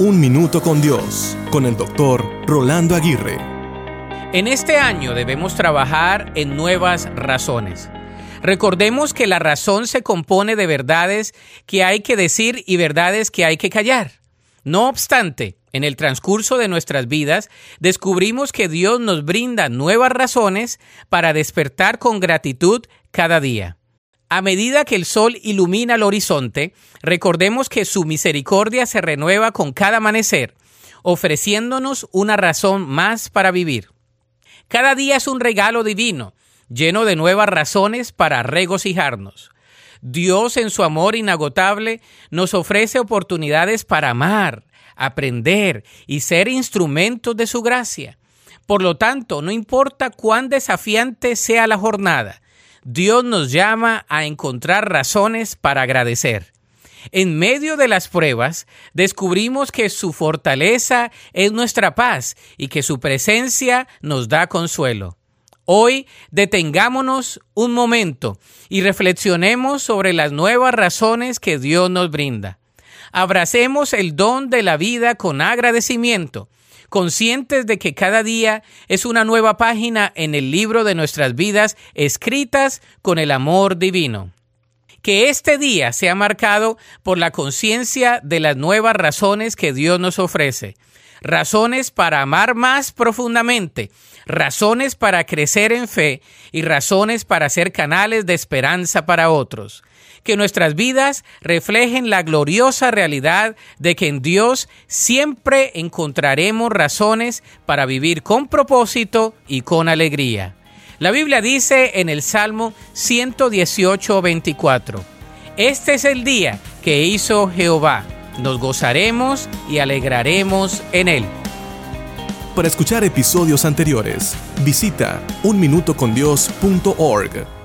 Un Minuto con Dios, con el doctor Rolando Aguirre. En este año debemos trabajar en nuevas razones. Recordemos que la razón se compone de verdades que hay que decir y verdades que hay que callar. No obstante, en el transcurso de nuestras vidas descubrimos que Dios nos brinda nuevas razones para despertar con gratitud cada día. A medida que el sol ilumina el horizonte, recordemos que su misericordia se renueva con cada amanecer, ofreciéndonos una razón más para vivir. Cada día es un regalo divino, lleno de nuevas razones para regocijarnos. Dios en su amor inagotable nos ofrece oportunidades para amar, aprender y ser instrumentos de su gracia. Por lo tanto, no importa cuán desafiante sea la jornada, Dios nos llama a encontrar razones para agradecer. En medio de las pruebas, descubrimos que su fortaleza es nuestra paz y que su presencia nos da consuelo. Hoy detengámonos un momento y reflexionemos sobre las nuevas razones que Dios nos brinda. Abracemos el don de la vida con agradecimiento conscientes de que cada día es una nueva página en el libro de nuestras vidas escritas con el amor divino. Que este día sea marcado por la conciencia de las nuevas razones que Dios nos ofrece, razones para amar más profundamente, razones para crecer en fe y razones para ser canales de esperanza para otros que nuestras vidas reflejen la gloriosa realidad de que en Dios siempre encontraremos razones para vivir con propósito y con alegría. La Biblia dice en el Salmo 118, 24, Este es el día que hizo Jehová, nos gozaremos y alegraremos en él. Para escuchar episodios anteriores, visita unminutocondios.org.